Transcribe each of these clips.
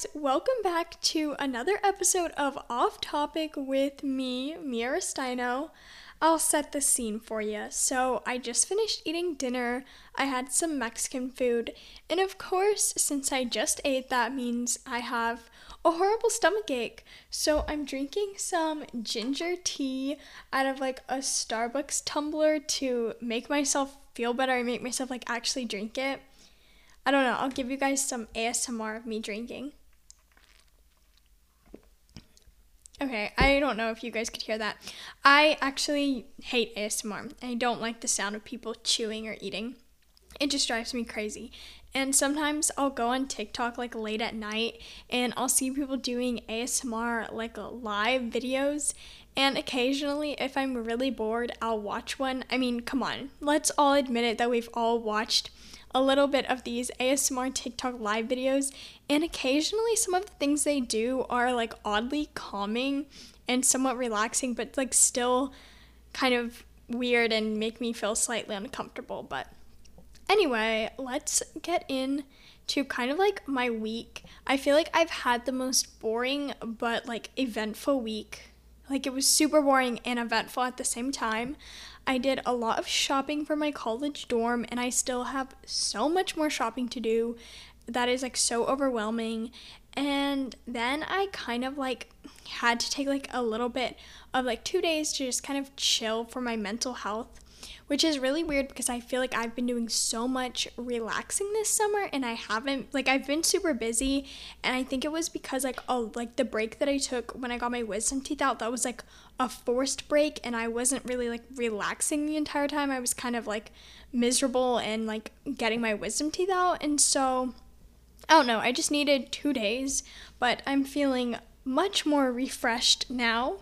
guys, welcome back to another episode of Off Topic with me, Mia Restino. I'll set the scene for you. So, I just finished eating dinner. I had some Mexican food, and of course, since I just ate, that means I have a horrible stomach ache. So, I'm drinking some ginger tea out of like a Starbucks tumbler to make myself feel better and make myself like actually drink it. I don't know. I'll give you guys some ASMR of me drinking. Okay, I don't know if you guys could hear that. I actually hate ASMR. I don't like the sound of people chewing or eating. It just drives me crazy. And sometimes I'll go on TikTok like late at night and I'll see people doing ASMR like live videos. And occasionally, if I'm really bored, I'll watch one. I mean, come on, let's all admit it that we've all watched a little bit of these ASMR TikTok live videos, and occasionally some of the things they do are like oddly calming and somewhat relaxing, but like still kind of weird and make me feel slightly uncomfortable. But anyway, let's get in to kind of like my week. I feel like I've had the most boring but like eventful week. Like it was super boring and eventful at the same time. I did a lot of shopping for my college dorm, and I still have so much more shopping to do that is like so overwhelming. And then I kind of like had to take like a little bit of like two days to just kind of chill for my mental health which is really weird because I feel like I've been doing so much relaxing this summer and I haven't like I've been super busy and I think it was because like oh like the break that I took when I got my wisdom teeth out that was like a forced break and I wasn't really like relaxing the entire time. I was kind of like miserable and like getting my wisdom teeth out and so I don't know, I just needed 2 days, but I'm feeling much more refreshed now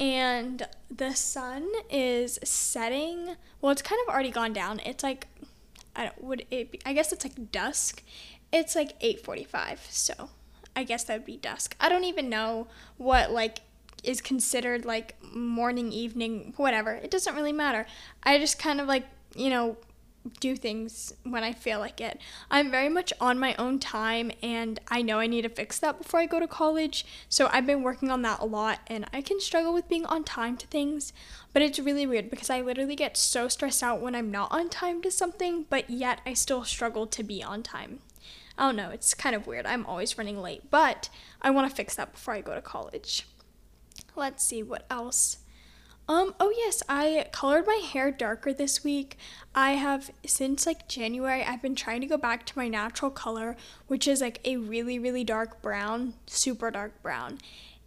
and the sun is setting. Well, it's kind of already gone down. It's like, I don't would it. Be, I guess it's like dusk. It's like eight forty-five. So, I guess that would be dusk. I don't even know what like is considered like morning, evening, whatever. It doesn't really matter. I just kind of like you know do things when I feel like it. I'm very much on my own time and I know I need to fix that before I go to college. So I've been working on that a lot and I can struggle with being on time to things, but it's really weird because I literally get so stressed out when I'm not on time to something, but yet I still struggle to be on time. I don't know, it's kind of weird. I'm always running late, but I want to fix that before I go to college. Let's see what else. Um, oh yes, I colored my hair darker this week. I have since like January I've been trying to go back to my natural color, which is like a really really dark brown, super dark brown.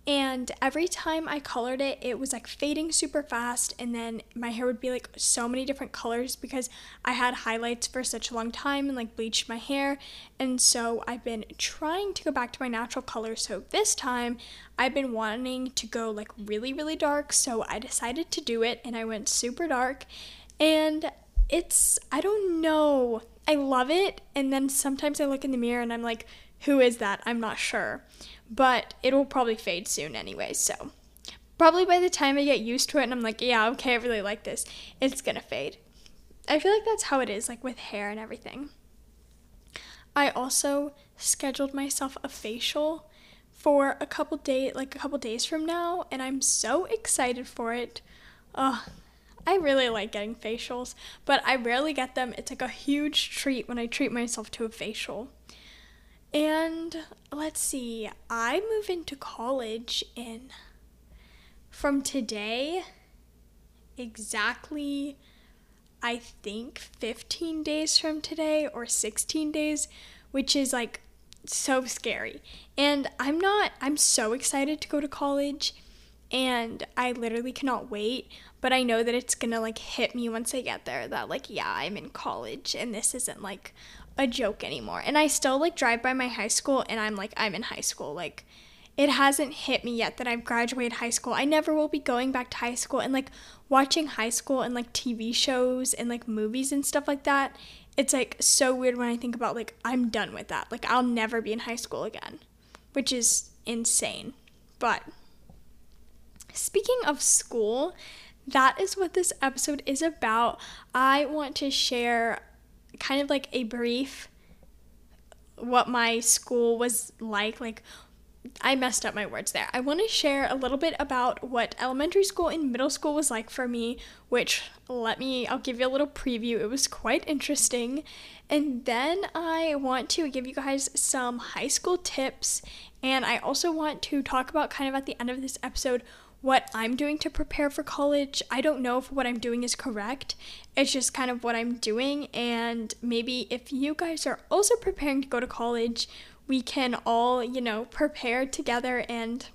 And every time I colored it, it was like fading super fast, and then my hair would be like so many different colors because I had highlights for such a long time and like bleached my hair. And so I've been trying to go back to my natural color. So this time I've been wanting to go like really, really dark. So I decided to do it, and I went super dark. And it's, I don't know, I love it. And then sometimes I look in the mirror and I'm like, who is that? I'm not sure but it'll probably fade soon anyway, so probably by the time I get used to it and I'm like, yeah, okay, I really like this, it's gonna fade. I feel like that's how it is, like with hair and everything. I also scheduled myself a facial for a couple day like a couple days from now, and I'm so excited for it. Ugh, I really like getting facials, but I rarely get them. It's like a huge treat when I treat myself to a facial. And let's see, I move into college in from today exactly I think 15 days from today or 16 days, which is like so scary. And I'm not I'm so excited to go to college and I literally cannot wait, but I know that it's going to like hit me once I get there that like yeah, I'm in college and this isn't like a joke anymore. And I still like drive by my high school and I'm like, I'm in high school. Like, it hasn't hit me yet that I've graduated high school. I never will be going back to high school and like watching high school and like TV shows and like movies and stuff like that. It's like so weird when I think about like I'm done with that. Like I'll never be in high school again, which is insane. But speaking of school, that is what this episode is about. I want to share kind of like a brief what my school was like, like I messed up my words there. I want to share a little bit about what elementary school and middle school was like for me, which let me, I'll give you a little preview. It was quite interesting. And then I want to give you guys some high school tips. And I also want to talk about kind of at the end of this episode what I'm doing to prepare for college. I don't know if what I'm doing is correct. It's just kind of what I'm doing. And maybe if you guys are also preparing to go to college, we can all, you know, prepare together and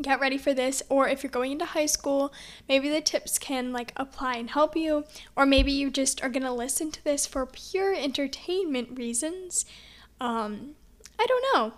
get ready for this or if you're going into high school maybe the tips can like apply and help you or maybe you just are going to listen to this for pure entertainment reasons um i don't know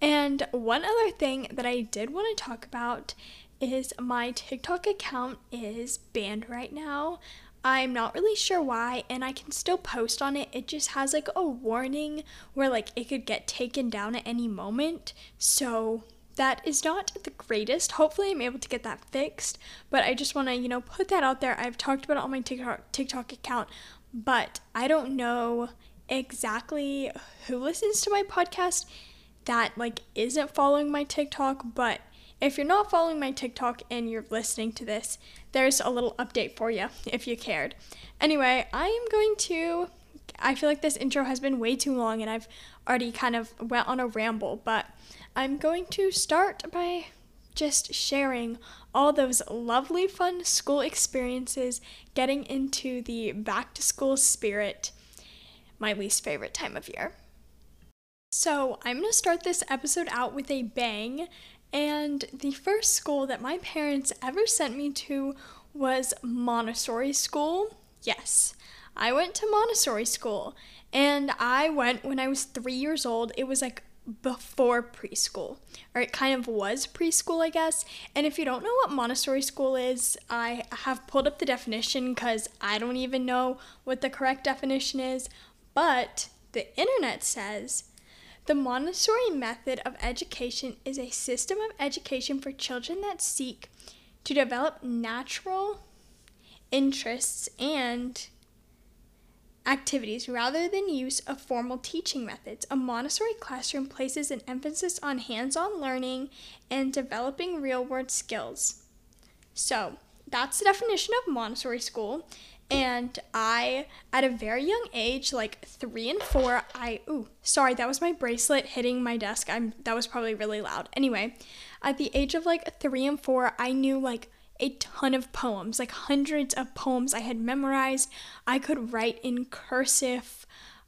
and one other thing that i did want to talk about is my tiktok account is banned right now I'm not really sure why, and I can still post on it. It just has like a warning where like it could get taken down at any moment. So that is not the greatest. Hopefully, I'm able to get that fixed. But I just want to, you know, put that out there. I've talked about it on my TikTok TikTok account, but I don't know exactly who listens to my podcast that like isn't following my TikTok, but if you're not following my TikTok and you're listening to this, there's a little update for you if you cared. Anyway, I am going to I feel like this intro has been way too long and I've already kind of went on a ramble, but I'm going to start by just sharing all those lovely fun school experiences, getting into the back to school spirit, my least favorite time of year. So, I'm going to start this episode out with a bang and the first school that my parents ever sent me to was Montessori school. Yes, I went to Montessori school. And I went when I was three years old. It was like before preschool, or it kind of was preschool, I guess. And if you don't know what Montessori school is, I have pulled up the definition because I don't even know what the correct definition is. But the internet says the Montessori method of education is a system of education for children that seek to develop natural interests and activities rather than use of formal teaching methods. A Montessori classroom places an emphasis on hands on learning and developing real world skills. So, that's the definition of Montessori school and I, at a very young age, like three and four, I ooh, sorry, that was my bracelet hitting my desk. I'm that was probably really loud. Anyway, at the age of like three and four, I knew like a ton of poems, like hundreds of poems I had memorized. I could write in cursive.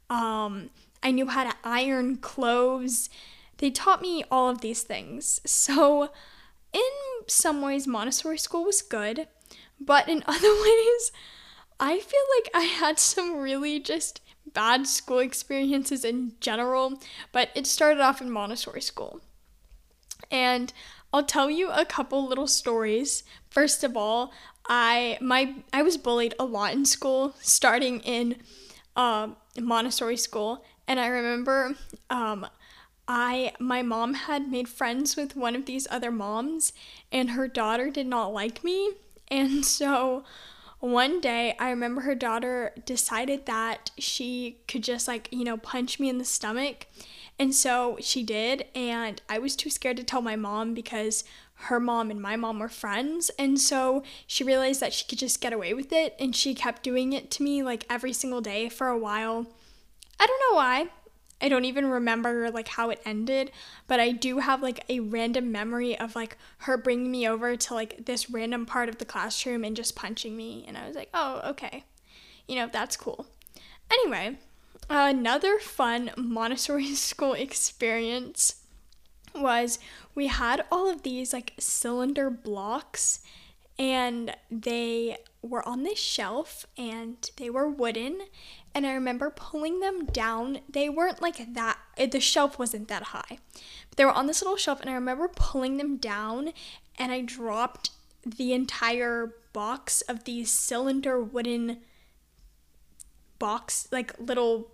Um, I knew how to iron clothes. They taught me all of these things. So, in some ways, Montessori school was good, but in other ways, I feel like I had some really just bad school experiences in general, but it started off in Montessori school. And I'll tell you a couple little stories. First of all, I my I was bullied a lot in school, starting in uh, Montessori school, and I remember um, I my mom had made friends with one of these other moms, and her daughter did not like me, and so one day I remember her daughter decided that she could just like, you know, punch me in the stomach. And so she did, and I was too scared to tell my mom because her mom and my mom were friends. And so she realized that she could just get away with it, and she kept doing it to me like every single day for a while. I don't know why. I don't even remember like how it ended, but I do have like a random memory of like her bringing me over to like this random part of the classroom and just punching me and I was like, "Oh, okay." You know, that's cool. Anyway, another fun Montessori school experience was we had all of these like cylinder blocks and they were on this shelf and they were wooden and I remember pulling them down. They weren't like that, eh, the shelf wasn't that high. But they were on this little shelf, and I remember pulling them down, and I dropped the entire box of these cylinder wooden box, like little,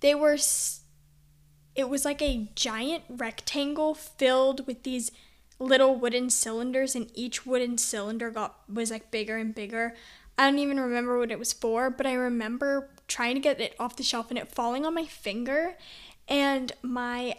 they were, it was like a giant rectangle filled with these little wooden cylinders and each wooden cylinder got was like bigger and bigger. I don't even remember what it was for, but I remember trying to get it off the shelf and it falling on my finger and my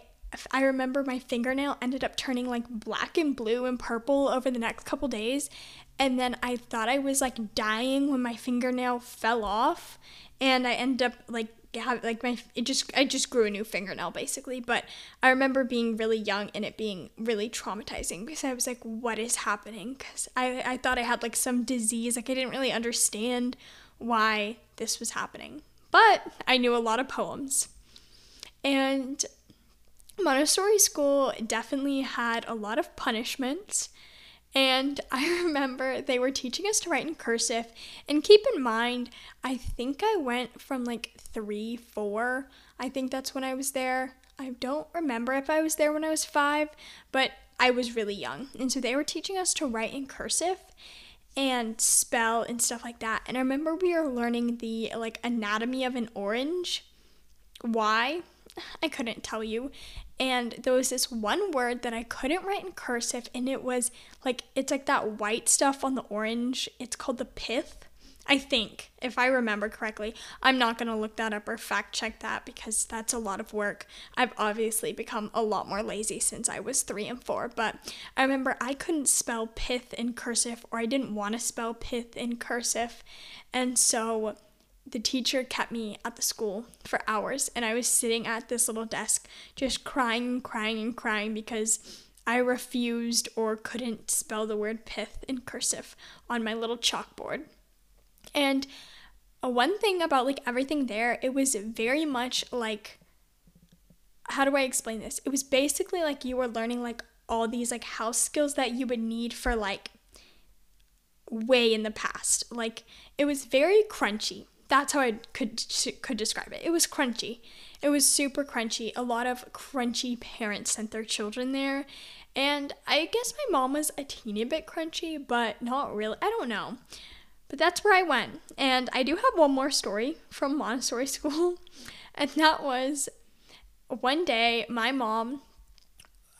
I remember my fingernail ended up turning like black and blue and purple over the next couple days. And then I thought I was like dying when my fingernail fell off. And I ended up like have like my it just I just grew a new fingernail basically. But I remember being really young and it being really traumatizing because I was like what is happening? Cuz I I thought I had like some disease. Like I didn't really understand why this was happening. But I knew a lot of poems. And Montessori school definitely had a lot of punishments. And I remember they were teaching us to write in cursive. And keep in mind, I think I went from like three, four. I think that's when I was there. I don't remember if I was there when I was five, but I was really young. And so they were teaching us to write in cursive and spell and stuff like that. And I remember we were learning the like anatomy of an orange. Why? I couldn't tell you and there was this one word that I couldn't write in cursive, and it was like it's like that white stuff on the orange. It's called the pith. I think, if I remember correctly. I'm not going to look that up or fact check that because that's a lot of work. I've obviously become a lot more lazy since I was three and four, but I remember I couldn't spell pith in cursive or I didn't want to spell pith in cursive. And so the teacher kept me at the school for hours and I was sitting at this little desk just crying and crying and crying because I refused or couldn't spell the word pith in cursive on my little chalkboard. And one thing about like everything there, it was very much like how do I explain this? It was basically like you were learning like all these like house skills that you would need for like way in the past. Like it was very crunchy that's how I could could describe it. It was crunchy. It was super crunchy. A lot of crunchy parents sent their children there. And I guess my mom was a teeny bit crunchy, but not really. I don't know. But that's where I went. And I do have one more story from Montessori school. And that was one day my mom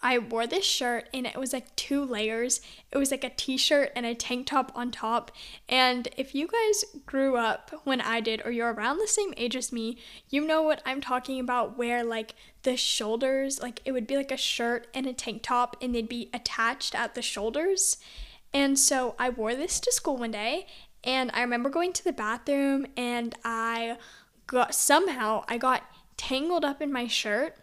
I wore this shirt and it was like two layers. It was like a t shirt and a tank top on top. And if you guys grew up when I did, or you're around the same age as me, you know what I'm talking about, where like the shoulders, like it would be like a shirt and a tank top and they'd be attached at the shoulders. And so I wore this to school one day and I remember going to the bathroom and I got somehow I got tangled up in my shirt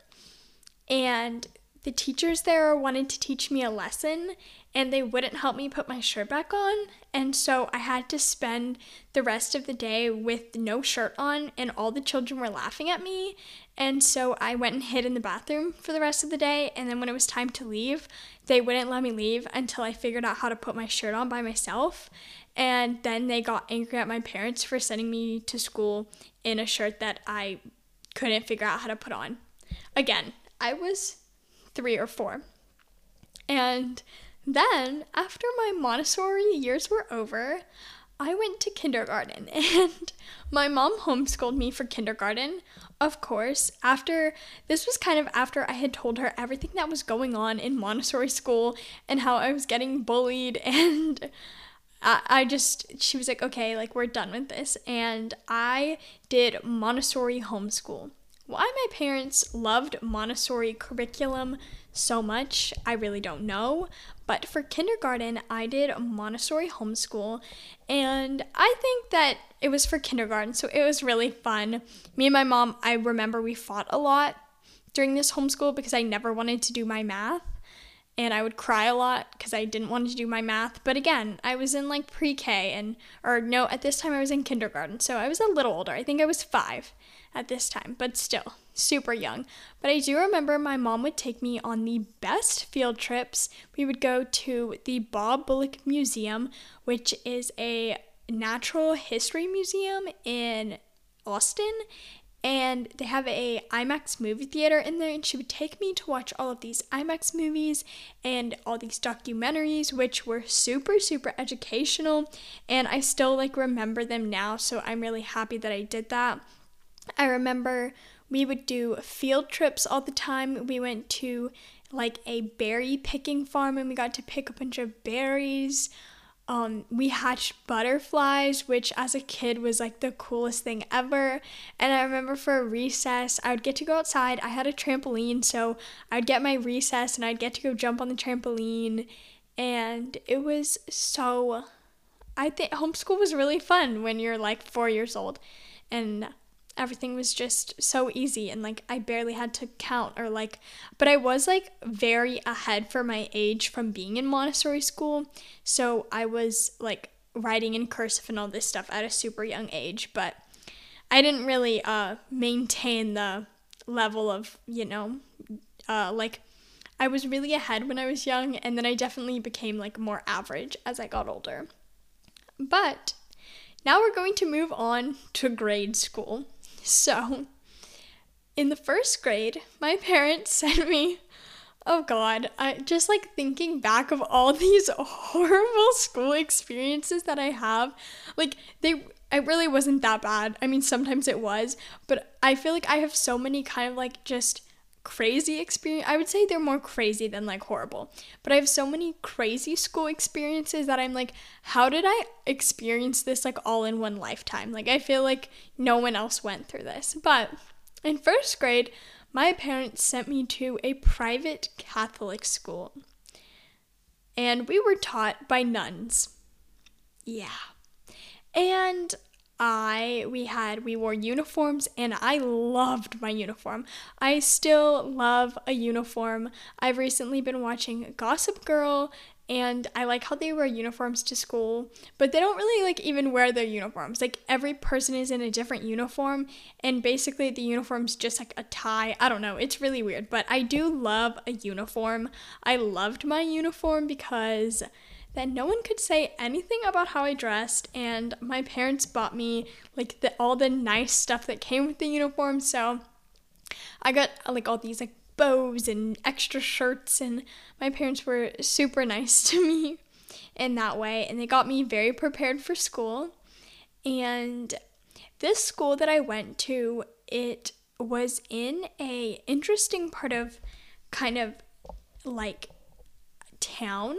and the teachers there wanted to teach me a lesson and they wouldn't help me put my shirt back on. And so I had to spend the rest of the day with no shirt on, and all the children were laughing at me. And so I went and hid in the bathroom for the rest of the day. And then when it was time to leave, they wouldn't let me leave until I figured out how to put my shirt on by myself. And then they got angry at my parents for sending me to school in a shirt that I couldn't figure out how to put on. Again, I was three or four. And then, after my Montessori years were over, I went to kindergarten and my mom homeschooled me for kindergarten. Of course, after this was kind of after I had told her everything that was going on in Montessori school and how I was getting bullied and I, just she was like, "Okay, like we're done with this." And I did Montessori homeschool. Why my parents loved Montessori curriculum so much, I really don't know. But for kindergarten, I did Montessori homeschool, and I think that it was for kindergarten, so it was really fun. Me and my mom, I remember we fought a lot during this homeschool because I never wanted to do my math and I would cry a lot because I didn't want to do my math. But again, I was in like pre K and, or no, at this time I was in kindergarten, so I was a little older. I think I was five at this time, but still super young. But I do remember my mom would take me on the best field trips. We would go to the Bob Bullock Museum, which is a natural history museum in Austin. And they have a IMAX movie theater in there, and she would take me to watch all of these IMAX movies and all these documentaries, which were super, super educational. And I still like remember them now, so I'm really happy that I did that. I remember we would do field trips all the time. We went to like a berry picking farm and we got to pick a bunch of berries. Um, we hatched butterflies, which as a kid was like the coolest thing ever. And I remember for recess, I would get to go outside. I had a trampoline, so I'd get my recess and I'd get to go jump on the trampoline. And it was so, I think homeschool was really fun when you're like four years old. And everything was just so easy and like I barely had to count or like but I was like very ahead for my age from being in Montessori school. So I was like writing in cursive and all this stuff at a super young age, but I didn't really uh maintain the level of, you know, uh like I was really ahead when I was young and then I definitely became like more average as I got older. But now we're going to move on to grade school. So, in the first grade, my parents sent me oh god i just like thinking back of all these horrible school experiences that i have like they it really wasn't that bad. I mean sometimes it was but i feel like i have so many kind of like just crazy experience. I would say they're more crazy than like horrible. But I have so many crazy school experiences that I'm like, how did I experience this like all in one lifetime? Like I feel like no one else went through this. But in first grade, my parents sent me to a private Catholic school. And we were taught by nuns. Yeah. And I we had we wore uniforms and I loved my uniform. I still love a uniform. I've recently been watching Gossip Girl and I like how they wear uniforms to school, but they don't really like even wear their uniforms. Like every person is in a different uniform and basically the uniform's just like a tie. I don't know, it's really weird, but I do love a uniform. I loved my uniform because that no one could say anything about how I dressed, and my parents bought me like the, all the nice stuff that came with the uniform. So I got like all these like bows and extra shirts, and my parents were super nice to me in that way, and they got me very prepared for school. And this school that I went to, it was in a interesting part of kind of like town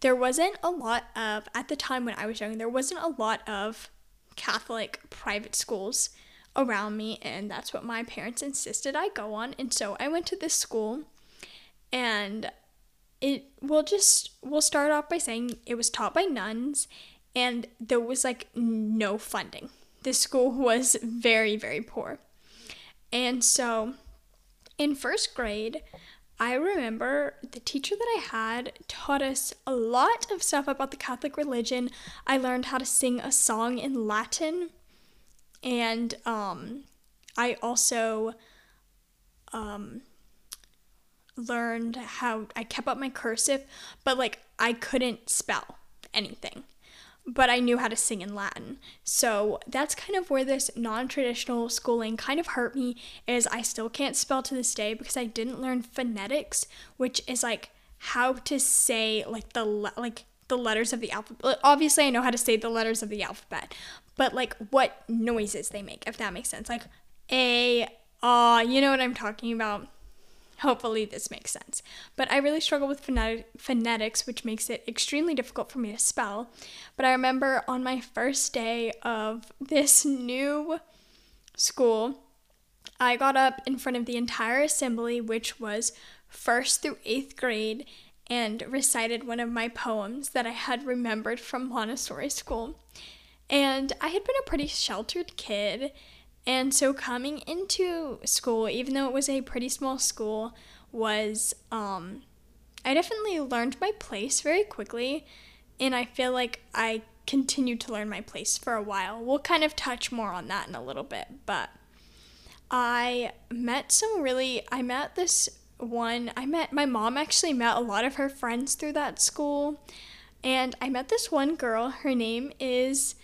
there wasn't a lot of, at the time when I was young, there wasn't a lot of Catholic private schools around me, and that's what my parents insisted I go on. And so I went to this school, and it will just, we'll start off by saying it was taught by nuns, and there was like no funding. This school was very, very poor. And so in first grade, I remember the teacher that I had taught us a lot of stuff about the Catholic religion. I learned how to sing a song in Latin, and um, I also um, learned how I kept up my cursive, but like I couldn't spell anything but I knew how to sing in Latin. So that's kind of where this non-traditional schooling kind of hurt me is I still can't spell to this day because I didn't learn phonetics, which is like how to say like the like the letters of the alphabet. Obviously, I know how to say the letters of the alphabet, but like what noises they make, if that makes sense. Like a, uh, you know what I'm talking about. Hopefully, this makes sense. But I really struggle with phonetic- phonetics, which makes it extremely difficult for me to spell. But I remember on my first day of this new school, I got up in front of the entire assembly, which was first through eighth grade, and recited one of my poems that I had remembered from Montessori school. And I had been a pretty sheltered kid and so coming into school, even though it was a pretty small school, was um, I definitely learned my place very quickly, and I feel like I continued to learn my place for a while. We'll kind of touch more on that in a little bit, but I met some really I met this one I met my mom actually met a lot of her friends through that school. And I met this one girl. Her name is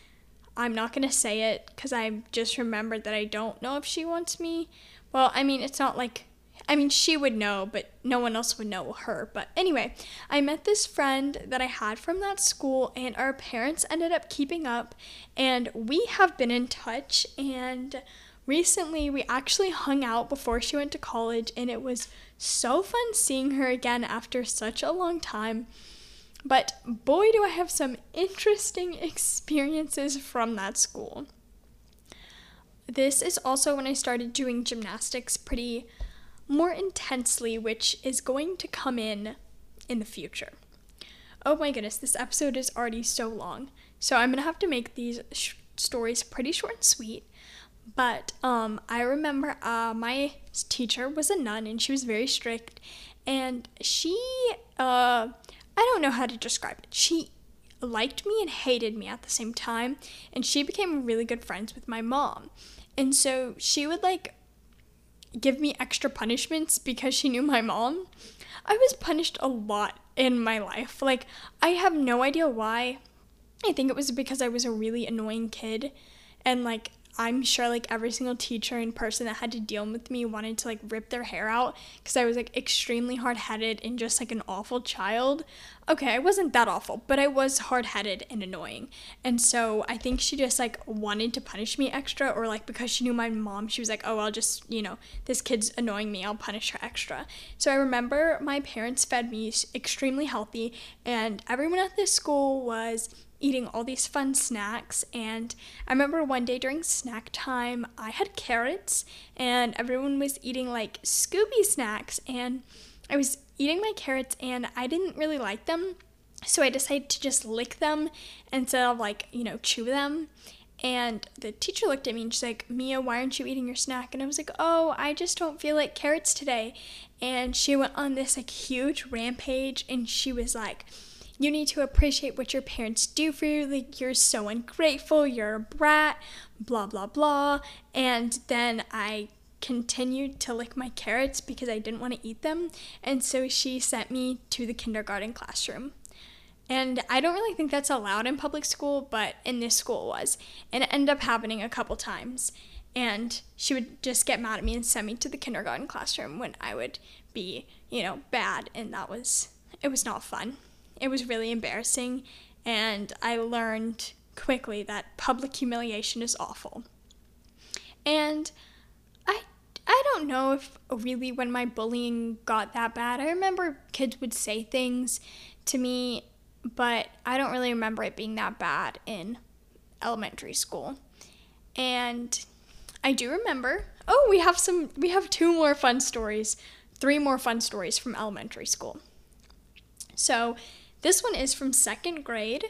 I'm not going to say it because I just remembered that I don't know if she wants me. Well, I mean, it's not like, I mean, she would know, but no one else would know her. But anyway, I met this friend that I had from that school, and our parents ended up keeping up, and we have been in touch. And recently, we actually hung out before she went to college, and it was so fun seeing her again after such a long time But boy, do I have some interesting experiences from that school. This is also when I started doing gymnastics pretty more intensely, which is going to come in in the future. Oh my goodness, this episode is already so long. So I'm going to have to make these sh- stories pretty short and sweet. But um, I remember uh, my teacher was a nun and she was very strict. And she, uh, I don't know how to describe it. She liked me and hated me at the same time. And she became really good friends with my mom. And so she would like give me extra punishments because she knew my mom. I was punished a lot in my life. Like, I have no idea why. I think it was because I was a really annoying kid and like I'm sure like every single teacher and person that had to deal with me wanted to like rip their hair out because I was like extremely hard headed and just like an awful child. Okay, I wasn't that awful, but I was hard headed and annoying. And so I think she just like wanted to punish me extra, or like because she knew my mom, she was like, oh, I'll just, you know, this kid's annoying me, I'll punish her extra. So I remember my parents fed me extremely healthy, and everyone at this school was eating all these fun snacks. And I remember one day during snack time, I had carrots, and everyone was eating like Scooby snacks. And I was eating my carrots, and I didn't really like them. So I decided to just lick them instead of like, you know, chew them. And the teacher looked at me and she's like, Mia, why aren't you eating your snack? And I was like, oh, I just don't feel like carrots today. And she went on this like huge rampage and she was like, you need to appreciate what your parents do for you. Like, you're so ungrateful, you're a brat, blah, blah, blah. And then I continued to lick my carrots because I didn't want to eat them. And so she sent me to the kindergarten classroom. And I don't really think that's allowed in public school, but in this school it was. And it ended up happening a couple times. And she would just get mad at me and send me to the kindergarten classroom when I would be, you know, bad. And that was, it was not fun. It was really embarrassing, and I learned quickly that public humiliation is awful. And I I don't know if really when my bullying got that bad. I remember kids would say things to me, but I don't really remember it being that bad in elementary school. And I do remember. Oh, we have some we have two more fun stories. Three more fun stories from elementary school. So, this one is from second grade.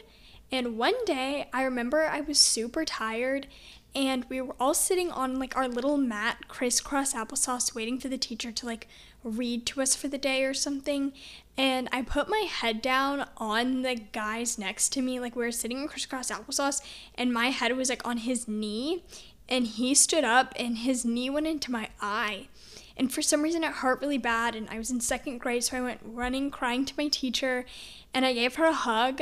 And one day, I remember I was super tired and we were all sitting on like our little mat, crisscross applesauce, waiting for the teacher to like read to us for the day or something. And I put my head down on the guys next to me, like we were sitting in crisscross applesauce, and my head was like on his knee. And he stood up, and his knee went into my eye. And for some reason, it hurt really bad. And I was in second grade, so I went running, crying to my teacher and I gave her a hug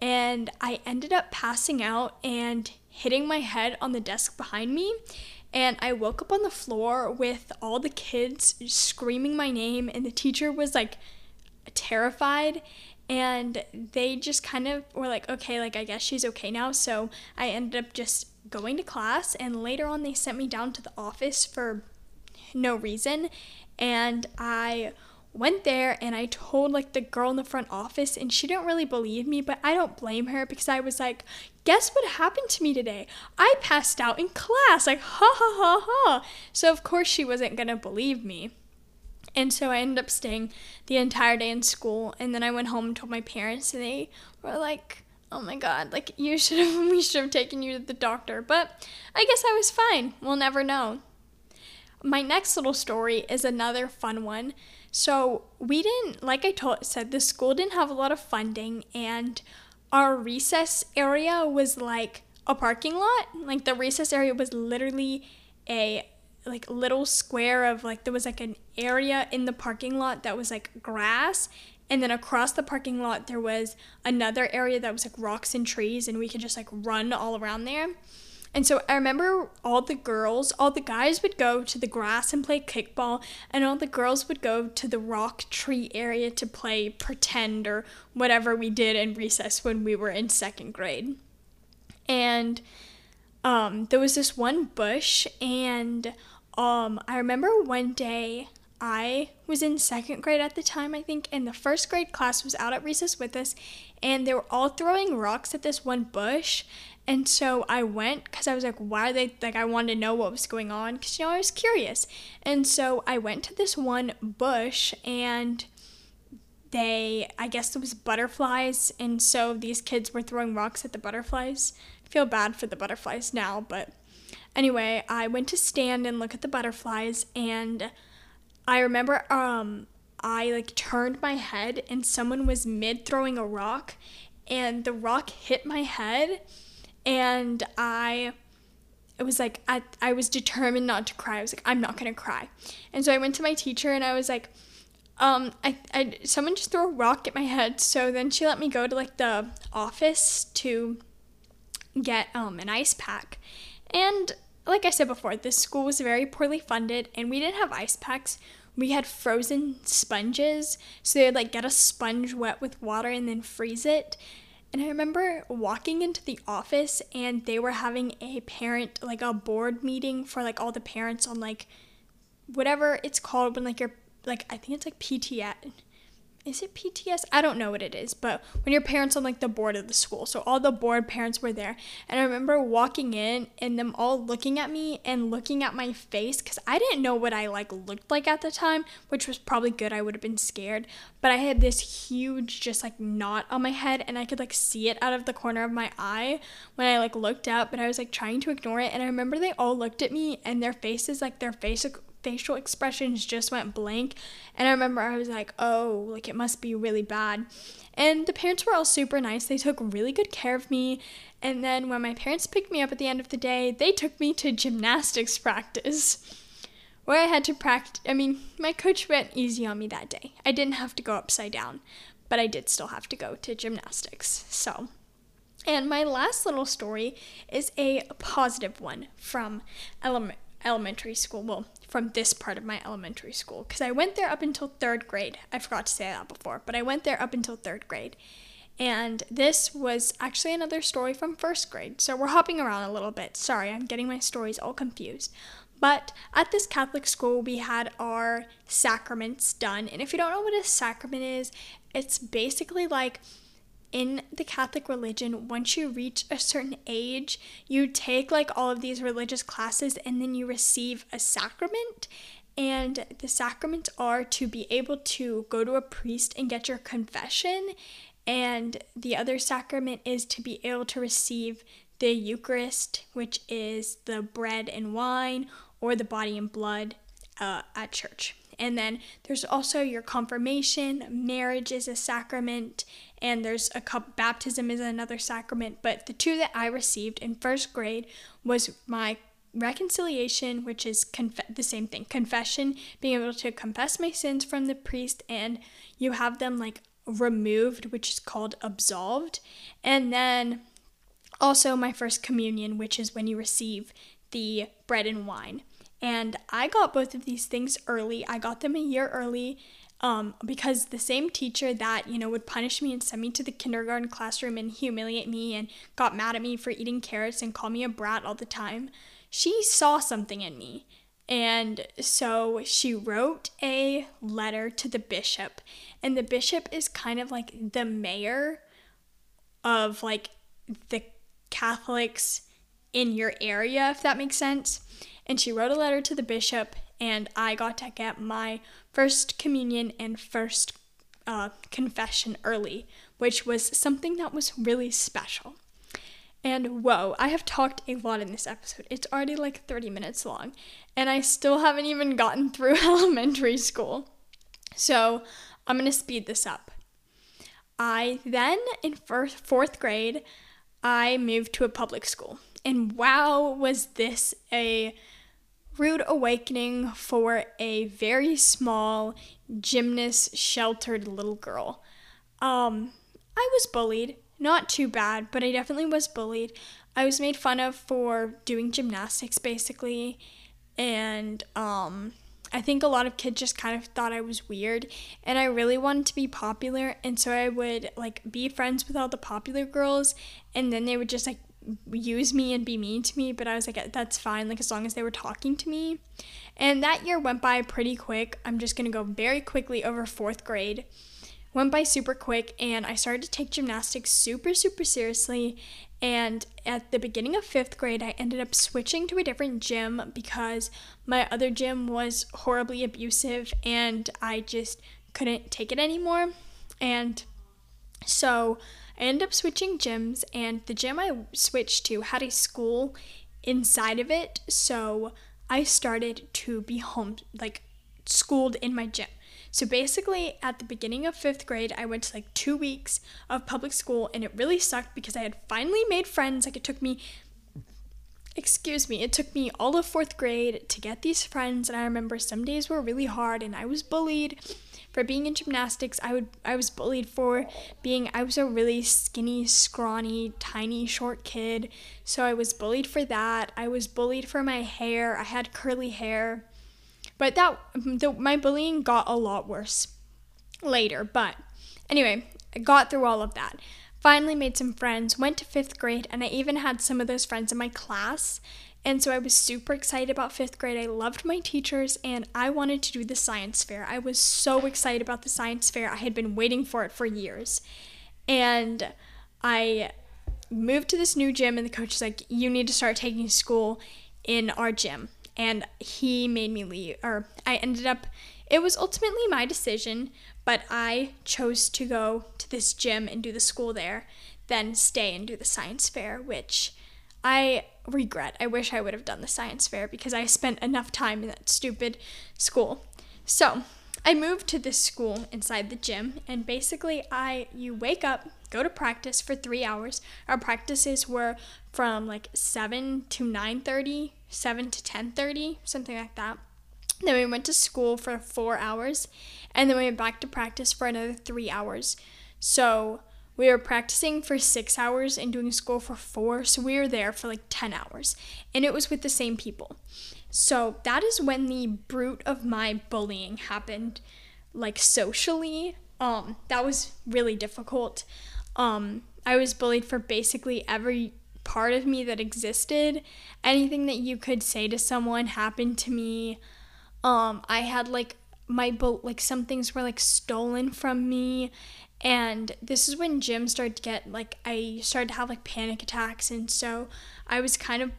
and I ended up passing out and hitting my head on the desk behind me. And I woke up on the floor with all the kids screaming my name, and the teacher was like terrified. And they just kind of were like, okay, like I guess she's okay now. So I ended up just going to class, and later on, they sent me down to the office for no reason. And I went there and I told like the girl in the front office and she didn't really believe me, but I don't blame her because I was like, guess what happened to me today? I passed out in class. Like, ha ha ha ha. So of course she wasn't going to believe me. And so I ended up staying the entire day in school and then I went home and told my parents and they were like, "Oh my god, like you should have we should have taken you to the doctor." But I guess I was fine. We'll never know. My next little story is another fun one. So we didn't, like I told, said, the school didn't have a lot of funding, and our recess area was like a parking lot. Like the recess area was literally a like little square of like there was like an area in the parking lot that was like grass and then across the parking lot there was another area that was like rocks and trees and we could just like run all around there and so I remember all the girls, all the guys would go to the grass and play kickball, and all the girls would go to the rock tree area to play pretend or whatever we did in recess when we were in second grade. And um, there was this one bush, and um, I remember one day I was in second grade at the time, I think, and the first grade class was out at recess with us, and they were all throwing rocks at this one bush. And so I went because I was like, why are they like, I wanted to know what was going on because, you know, I was curious. And so I went to this one bush and they, I guess it was butterflies. And so these kids were throwing rocks at the butterflies. I feel bad for the butterflies now, but anyway, I went to stand and look at the butterflies and I remember um I like turned my head and someone was mid throwing a rock and the rock hit my head and I it was like I, I was determined not to cry. I was like, I'm not gonna cry. And so I went to my teacher and I was like, um, I, I someone just threw a rock at my head. So then she let me go to like the office to get um an ice pack. And like I said before, this school was very poorly funded and we didn't have ice packs. We had frozen sponges. So they'd like get a sponge wet with water and then freeze it. And I remember walking into the office and they were having a parent, like a board meeting for like all the parents on like whatever it's called when like you're like, I think it's like PTA is it PTS? I don't know what it is, but when your parents on like the board of the school. So all the board parents were there. And I remember walking in and them all looking at me and looking at my face cuz I didn't know what I like looked like at the time, which was probably good. I would have been scared, but I had this huge just like knot on my head and I could like see it out of the corner of my eye when I like looked up, but I was like trying to ignore it and I remember they all looked at me and their faces like their face facial expressions just went blank. And I remember I was like, oh, like it must be really bad. And the parents were all super nice. They took really good care of me. And then when my parents picked me up at the end of the day, they took me to gymnastics practice. Where I had to practice, I mean, my coach went easy on me that day. I didn't have to go upside down, but I did still have to go to gymnastics. So, and my last little story is a positive one from element elementary school. Well, from this part of my elementary school because I went there up until third grade. I forgot to say that before, but I went there up until third grade. And this was actually another story from first grade. So we're hopping around a little bit. Sorry, I'm getting my stories all confused. But at this Catholic school, we had our sacraments done. And if you don't know what a sacrament is, it's basically like in the Catholic religion, once you reach a certain age, you take like all of these religious classes and then you receive a sacrament. And the sacraments are to be able to go to a priest and get your confession. And the other sacrament is to be able to receive the Eucharist, which is the bread and wine or the body and blood uh, at church. And then there's also your confirmation, marriage is a sacrament, and there's a baptism is another sacrament. But the two that I received in first grade was my reconciliation, which is conf- the same thing, confession, being able to confess my sins from the priest, and you have them like removed, which is called absolved. And then also my first communion, which is when you receive the bread and wine. And I got both of these things early. I got them a year early um, because the same teacher that, you know, would punish me and send me to the kindergarten classroom and humiliate me and got mad at me for eating carrots and call me a brat all the time, she saw something in me. And so she wrote a letter to the bishop. And the bishop is kind of like the mayor of like the Catholics in your area, if that makes sense and she wrote a letter to the bishop, and I got to get my first communion and first uh, confession early, which was something that was really special. And whoa, I have talked a lot in this episode. It's already like 30 minutes long, and I still haven't even gotten through elementary school. So I'm gonna speed this up. I then, in first, fourth grade, I moved to a public school. And wow, was this a rude awakening for a very small, gymnast sheltered little girl. Um, I was bullied, not too bad, but I definitely was bullied. I was made fun of for doing gymnastics basically, and um, I think a lot of kids just kind of thought I was weird, and I really wanted to be popular, and so I would like be friends with all the popular girls, and then they would just like use me and be mean to me, but I was like, that's fine, like as long as they were talking to me. And that year went by pretty quick. I'm just gonna go very quickly over fourth grade. Went by super quick, and I started to take gymnastics super, super seriously. And at the beginning of fifth grade, I ended up switching to a different gym because my other gym was horribly abusive and I just couldn't take it anymore. And so I ended up switching gyms, and the gym I switched to had a school inside of it. So I started to be home, like schooled in my gym. So basically, at the beginning of fifth grade, I went to like two weeks of public school, and it really sucked because I had finally made friends. Like, it took me, excuse me, it took me all of fourth grade to get these friends, and I remember some days were really hard, and I was bullied for being in gymnastics. I would I was bullied for being I was a really skinny, scrawny, tiny, short kid. So I was bullied for that. I was bullied for my hair. I had curly hair. But that the, my bullying got a lot worse later, but anyway, I got through all of that. Finally made some friends, went to 5th grade, and I even had some of those friends in my class. And so I was super excited about fifth grade. I loved my teachers and I wanted to do the science fair. I was so excited about the science fair. I had been waiting for it for years. And I moved to this new gym, and the coach is like, You need to start taking school in our gym. And he made me leave, or I ended up, it was ultimately my decision, but I chose to go to this gym and do the school there, then stay and do the science fair, which I regret. I wish I would have done the science fair because I spent enough time in that stupid school. So, I moved to this school inside the gym and basically I you wake up, go to practice for 3 hours. Our practices were from like 7 to 9:30, 7 to 10:30, something like that. Then we went to school for 4 hours and then we went back to practice for another 3 hours. So, we were practicing for six hours and doing school for four, so we were there for like 10 hours. And it was with the same people. So that is when the brute of my bullying happened, like socially. Um, that was really difficult. Um, I was bullied for basically every part of me that existed. Anything that you could say to someone happened to me. Um, I had like my boat, like some things were like stolen from me and this is when gym started to get like I started to have like panic attacks and so I was kind of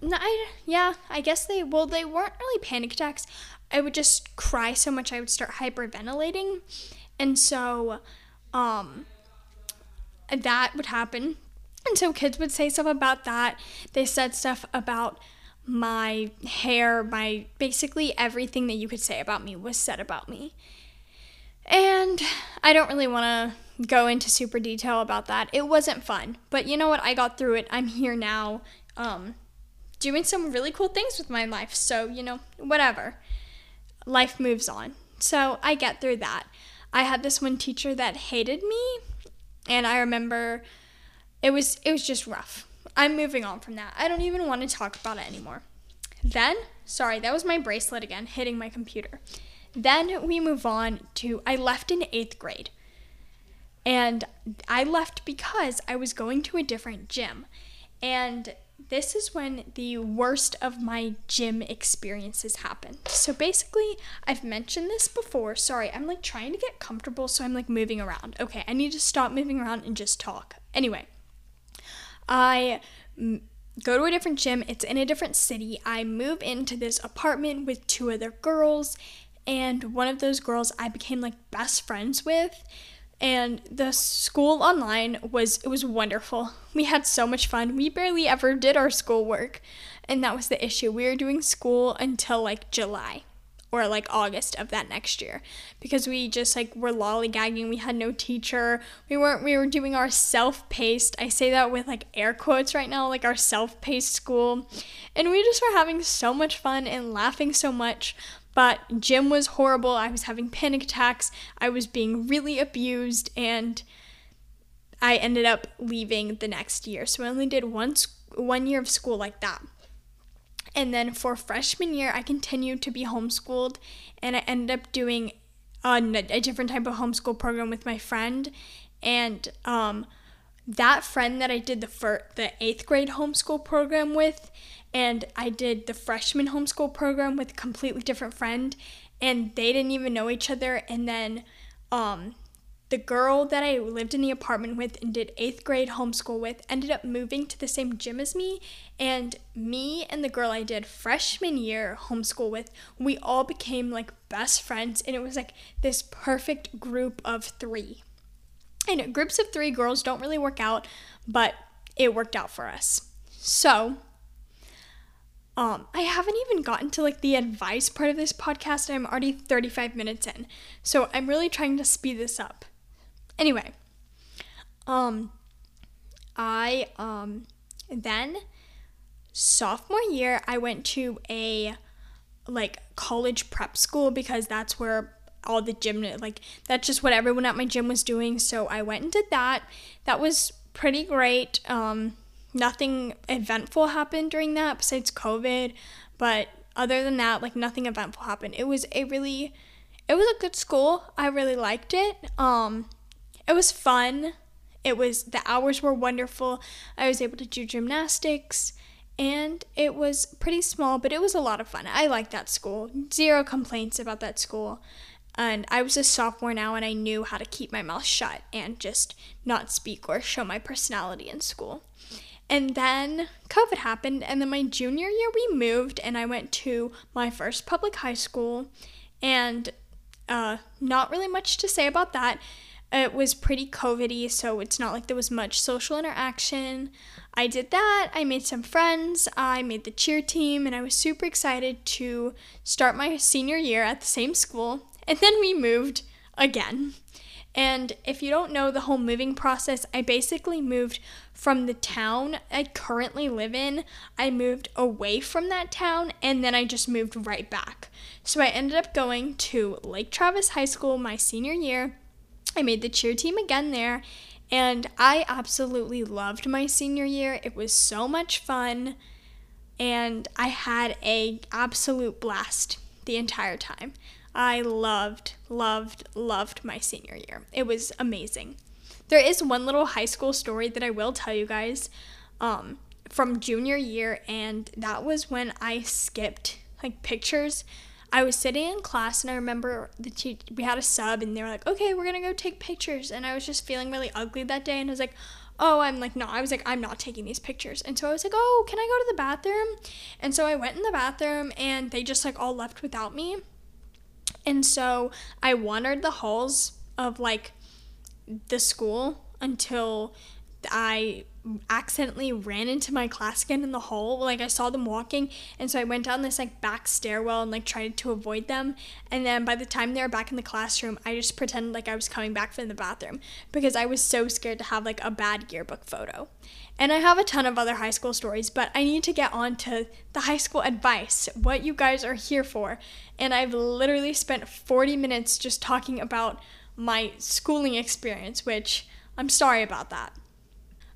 I, yeah, I guess they well they weren't really panic attacks. I would just cry so much I would start hyperventilating. And so um that would happen. And so kids would say stuff about that. They said stuff about my hair, my basically everything that you could say about me was said about me. And I don't really want to go into super detail about that. It wasn't fun, but you know what? I got through it. I'm here now, um, doing some really cool things with my life. So, you know, whatever. Life moves on. So I get through that. I had this one teacher that hated me, and I remember it was it was just rough. I'm moving on from that. I don't even want to talk about it anymore. Then, sorry, that was my bracelet again hitting my computer. Then we move on to I left in eighth grade. And I left because I was going to a different gym. And this is when the worst of my gym experiences happened. So basically, I've mentioned this before. Sorry, I'm like trying to get comfortable, so I'm like moving around. Okay, I need to stop moving around and just talk. Anyway, I go to a different gym, it's in a different city. I move into this apartment with two other girls, and one of those girls I became like best friends with and the school online was it was wonderful. We had so much fun. We barely ever did our schoolwork, and that was the issue. We were doing school until like July or like August of that next year because we just like were lollygagging. We had no teacher. We weren't we were doing our self-paced. I say that with like air quotes right now, like our self-paced school. And we just were having so much fun and laughing so much. But gym was horrible. I was having panic attacks. I was being really abused, and I ended up leaving the next year. So I only did one one year of school like that. And then for freshman year, I continued to be homeschooled, and I ended up doing a, a different type of homeschool program with my friend. And um, that friend that I did the fir- the eighth grade homeschool program with, and I did the freshman homeschool program with a completely different friend, and they didn't even know each other. And then um, the girl that I lived in the apartment with and did eighth grade homeschool with ended up moving to the same gym as me. And me and the girl I did freshman year homeschool with, we all became like best friends. And it was like this perfect group of three. And groups of three girls don't really work out, but it worked out for us. So, um, I haven't even gotten to like the advice part of this podcast. I'm already 35 minutes in. So I'm really trying to speed this up. Anyway, um, I, um, then sophomore year, I went to a like college prep school because that's where all the gym like that's just what everyone at my gym was doing. So i went and did that. That was pretty great. Um, nothing eventful happened during that besides covid. But other than that like nothing eventful happened. It was a really it was a good school. I really liked it. Um, it was fun. It was the hours were wonderful. I was able to do gymnastics and it was pretty small but it was a lot of fun. I liked that school. Zero complaints about that school. And I was a sophomore now, and I knew how to keep my mouth shut and just not speak or show my personality in school. And then COVID happened, and then my junior year we moved, and I went to my first public high school, and uh, not really much to say about that. It was pretty COVIDy, so it's not like there was much social interaction. I did that. I made some friends. I made the cheer team, and I was super excited to start my senior year at the same school. And then we moved again. And if you don't know the whole moving process, I basically moved from the town I currently live in. I moved away from that town and then I just moved right back. So I ended up going to Lake Travis High School my senior year. I made the cheer team again there and I absolutely loved my senior year. It was so much fun and I had a absolute blast the entire time. I loved, loved, loved my senior year. It was amazing. There is one little high school story that I will tell you guys um, from junior year, and that was when I skipped like pictures. I was sitting in class, and I remember the te- we had a sub, and they were like, "Okay, we're gonna go take pictures," and I was just feeling really ugly that day, and I was like, oh, I'm like, no, I was like, I'm not taking these pictures. And so I was like, oh, can I go to the bathroom? And so I went in the bathroom and they just like all left without me. And so I wandered the halls of like the school until I accidentally ran into my class again in the hall. Like I saw them walking, and so I went down this like back stairwell and like tried to avoid them. And then by the time they were back in the classroom, I just pretended like I was coming back from the bathroom because I was so scared to have like a bad yearbook photo. And I have a ton of other high school stories, but I need to get on to the high school advice, what you guys are here for. And I've literally spent 40 minutes just talking about my schooling experience, which I'm sorry about that.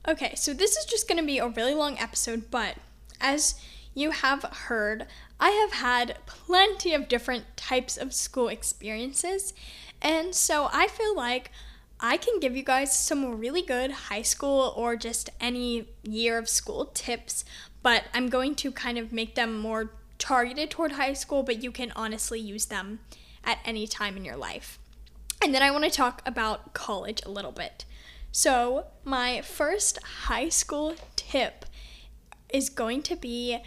Okay, so this is just going to be a really long episode, but as you have heard, I have had plenty of different types of school experiences, and so I feel like I can give you guys some really good high school or just any year of school tips, but I'm going to kind of make them more targeted toward high school, but you can honestly use them at any time in your life. And then I want to talk about college a little bit. So, my first high school tip is going to be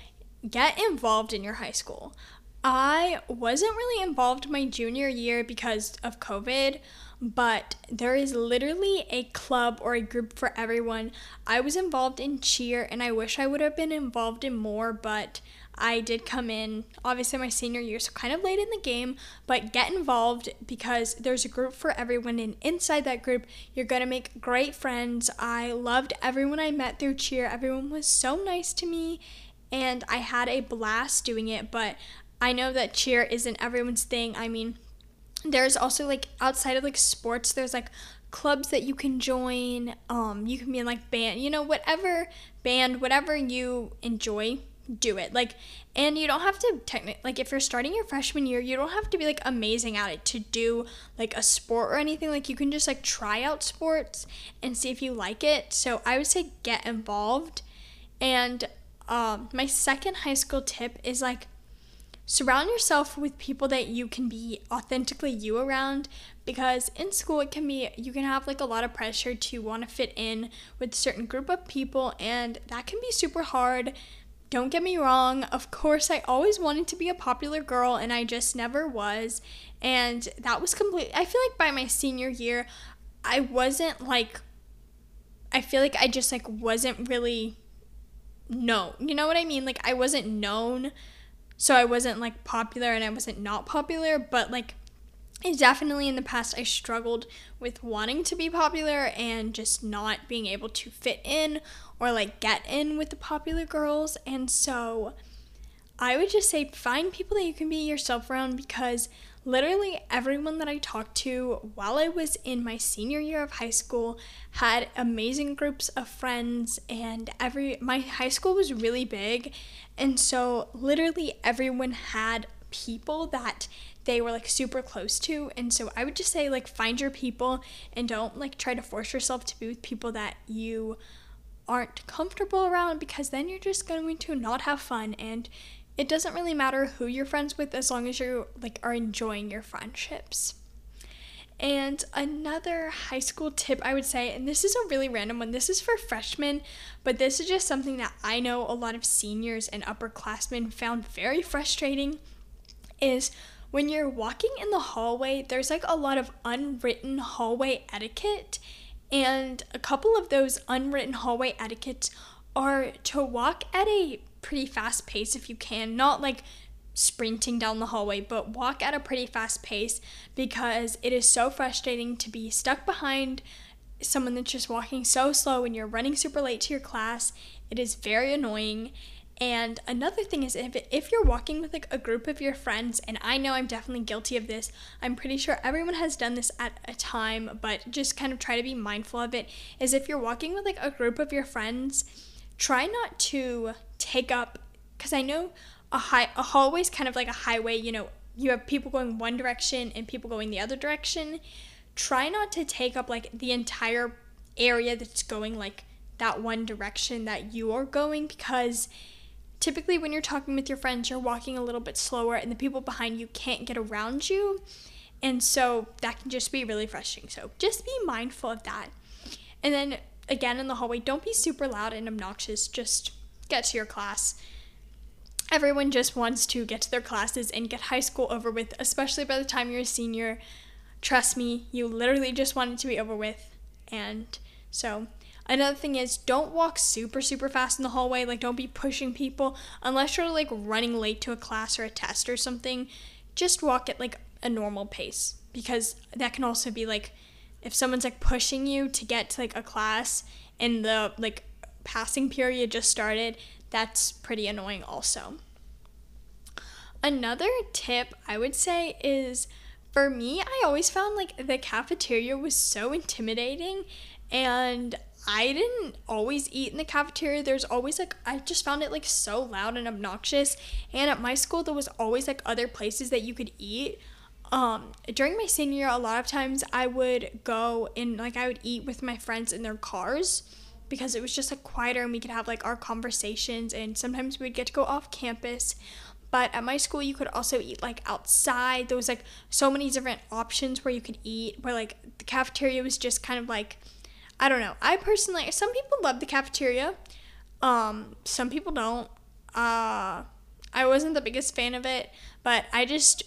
get involved in your high school. I wasn't really involved my junior year because of COVID, but there is literally a club or a group for everyone. I was involved in cheer and I wish I would have been involved in more, but I did come in, obviously, my senior year, so kind of late in the game, but get involved because there's a group for everyone, and inside that group, you're gonna make great friends. I loved everyone I met through cheer, everyone was so nice to me, and I had a blast doing it, but I know that cheer isn't everyone's thing. I mean, there's also like outside of like sports, there's like clubs that you can join. Um, you can be in like band, you know, whatever band, whatever you enjoy do it. Like, and you don't have to technically, like, if you're starting your freshman year, you don't have to be like amazing at it to do like a sport or anything. Like, you can just like try out sports and see if you like it. So, I would say get involved. And um, my second high school tip is like, surround yourself with people that you can be authentically you around because in school it can be you can have like a lot of pressure to want to fit in with certain group of people and that can be super hard don't get me wrong, of course, I always wanted to be a popular girl and I just never was. And that was complete. I feel like by my senior year, I wasn't like, I feel like I just like wasn't really known. You know what I mean? Like, I wasn't known. So I wasn't like popular and I wasn't not popular, but like, definitely in the past I struggled with wanting to be popular and just not being able to fit in or like get in with the popular girls. And so I would just say find people that you can be yourself around because literally everyone that I talked to while I was in my senior year of high school had amazing groups of friends and every my high school was really big and so literally everyone had people that they were like super close to. And so I would just say like find your people and don't like try to force yourself to be with people that you aren't comfortable around because then you're just going to not have fun and it doesn't really matter who you're friends with as long as you like are enjoying your friendships. And another high school tip I would say, and this is a really random one, this is for freshmen, but this is just something that I know a lot of seniors and upperclassmen found very frustrating is when you're walking in the hallway, there's like a lot of unwritten hallway etiquette. And a couple of those unwritten hallway etiquettes are to walk at a pretty fast pace if you can, not like sprinting down the hallway, but walk at a pretty fast pace because it is so frustrating to be stuck behind someone that's just walking so slow and you're running super late to your class. It is very annoying and another thing is if if you're walking with like a group of your friends and I know I'm definitely guilty of this. I'm pretty sure everyone has done this at a time, but just kind of try to be mindful of it. Is if you're walking with like a group of your friends, try not to take up cuz I know a high a hallway is kind of like a highway, you know, you have people going one direction and people going the other direction. Try not to take up like the entire area that's going like that one direction that you are going because typically when you're talking with your friends, you're walking a little bit slower and the people behind you can't get around you. And so that can just be really frustrating. So just be mindful of that. And then again in the hallway, don't be super loud and obnoxious. Just get to your class. Everyone just wants to get to their classes and get high school over with, especially by the time you're a senior. Trust me, you literally just want it to be over with. And so Another thing is don't walk super super fast in the hallway. Like don't be pushing people unless you're like running late to a class or a test or something. Just walk at like a normal pace because that can also be like if someone's like pushing you to get to like a class and the like passing period just started, that's pretty annoying also. Another tip I would say is for me, I always found like the cafeteria was so intimidating and I didn't always eat in the cafeteria. There's always like I just found it like so loud and obnoxious. And at my school there was always like other places that you could eat. Um, during my senior year, a lot of times I would go and like I would eat with my friends in their cars because it was just like quieter and we could have like our conversations and sometimes we'd get to go off campus. But at my school, you could also eat like outside. There was like so many different options where you could eat. Where like the cafeteria was just kind of like I don't know. I personally, some people love the cafeteria. Um, some people don't. Uh, I wasn't the biggest fan of it, but I just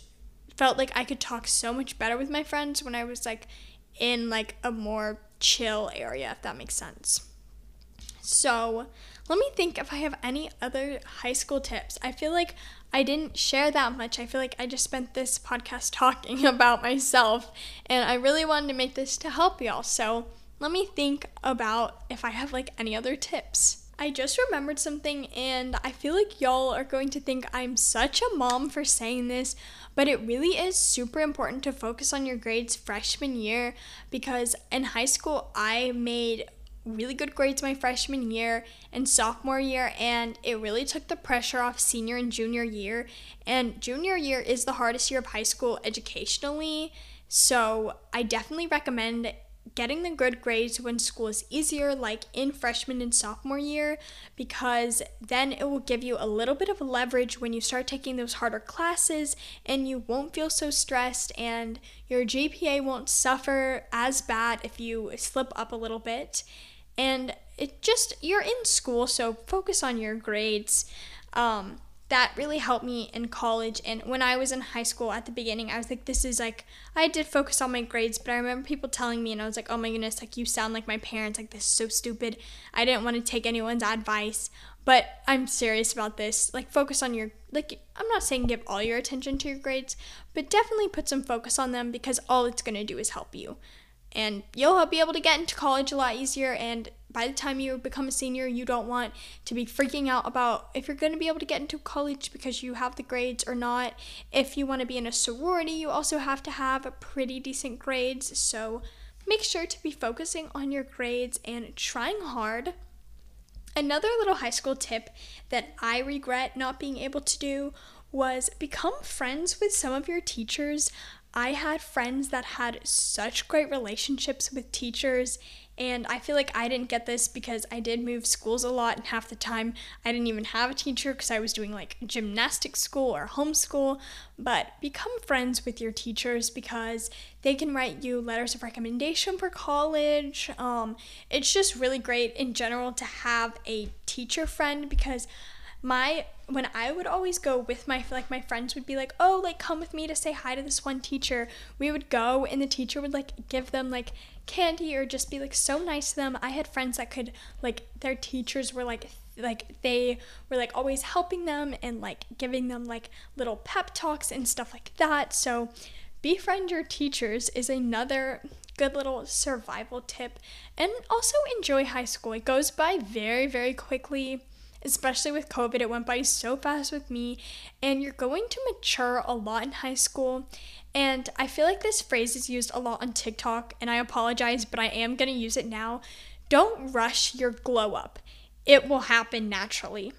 felt like I could talk so much better with my friends when I was like in like a more chill area, if that makes sense. So, let me think if I have any other high school tips. I feel like I didn't share that much. I feel like I just spent this podcast talking about myself, and I really wanted to make this to help y'all. So, let me think about if I have like any other tips. I just remembered something, and I feel like y'all are going to think I'm such a mom for saying this, but it really is super important to focus on your grades freshman year because in high school, I made really good grades my freshman year and sophomore year, and it really took the pressure off senior and junior year. And junior year is the hardest year of high school educationally, so I definitely recommend getting the good grades when school is easier, like in freshman and sophomore year, because then it will give you a little bit of leverage when you start taking those harder classes and you won't feel so stressed and your GPA won't suffer as bad if you slip up a little bit. And it just, you're in school, so focus on your grades. Um, that really helped me in college. And when I was in high school at the beginning, I was like, this is like, I did focus on my grades, but I remember people telling me, and I was like, oh my goodness, like, you sound like my parents. Like, this is so stupid. I didn't want to take anyone's advice, but I'm serious about this. Like, focus on your, like, I'm not saying give all your attention to your grades, but definitely put some focus on them because all it's going to do is help you. And you'll be able to get into college a lot easier and by the time you become a senior, you don't want to be freaking out about if you're going to be able to get into college because you have the grades or not. If you want to be in a sorority, you also have to have pretty decent grades. So make sure to be focusing on your grades and trying hard. Another little high school tip that I regret not being able to do was become friends with some of your teachers. I had friends that had such great relationships with teachers and I feel like I didn't get this because I did move schools a lot, and half the time I didn't even have a teacher because I was doing like gymnastics school or homeschool. But become friends with your teachers because they can write you letters of recommendation for college. Um, it's just really great in general to have a teacher friend because my when I would always go with my like my friends would be like, "Oh, like come with me to say hi to this one teacher." We would go and the teacher would like give them like candy or just be like so nice to them. I had friends that could like their teachers were like like they were like always helping them and like giving them like little pep talks and stuff like that. So befriend your teachers is another good little survival tip and also enjoy high school. It goes by very very quickly especially with COVID. It went by so fast with me, and you're going to mature a lot in high school. And I feel like this phrase is used a lot on TikTok, and I apologize, but I am going to use it now. Don't rush your glow up, it will happen naturally.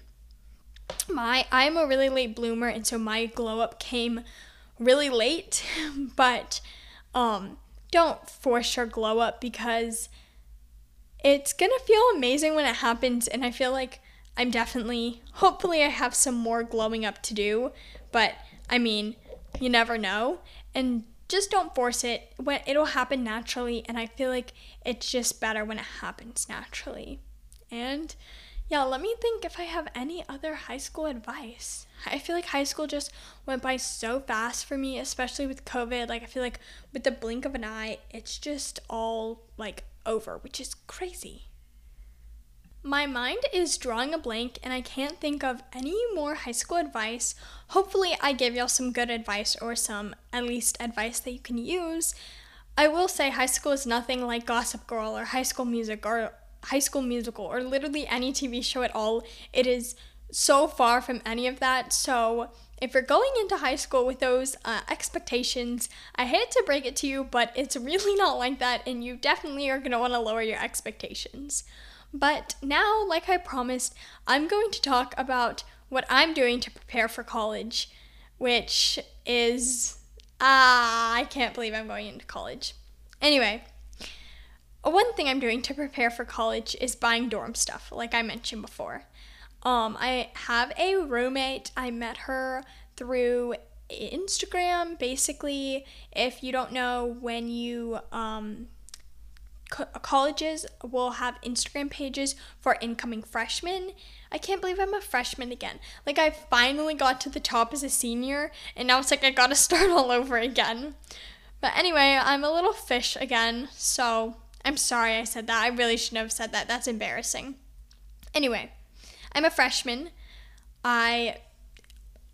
My I'm a really late bloomer, and so my glow up came really late, but um, don't force your glow up because it's gonna feel amazing when it happens, and I feel like I'm definitely, hopefully, I have some more glowing up to do, but I mean, you never know. And just don't force it. When it'll happen naturally, and I feel like it's just better when it happens naturally. And yeah, let me think if I have any other high school advice. I feel like high school just went by so fast for me, especially with COVID. Like, I feel like with the blink of an eye, it's just all like over, which is crazy. My mind is drawing a blank and I can't think of any more high school advice. Hopefully, I gave y'all some good advice or some at least advice that you can use. I will say high school is nothing like Gossip Girl or High School Music or High School Musical or literally any TV show at all. It is so far from any of that. So, if you're going into high school with those uh, expectations, I hate to break it to you, but it's really not like that, and you definitely are going to want to lower your expectations. But now, like I promised, I'm going to talk about what I'm doing to prepare for college, which is. Ah, I can't believe I'm going into college. Anyway, one thing I'm doing to prepare for college is buying dorm stuff, like I mentioned before. Um, I have a roommate. I met her through Instagram. Basically, if you don't know, when you um, co- colleges will have Instagram pages for incoming freshmen. I can't believe I'm a freshman again. Like, I finally got to the top as a senior, and now it's like I gotta start all over again. But anyway, I'm a little fish again, so I'm sorry I said that. I really shouldn't have said that. That's embarrassing. Anyway, I'm a freshman. I.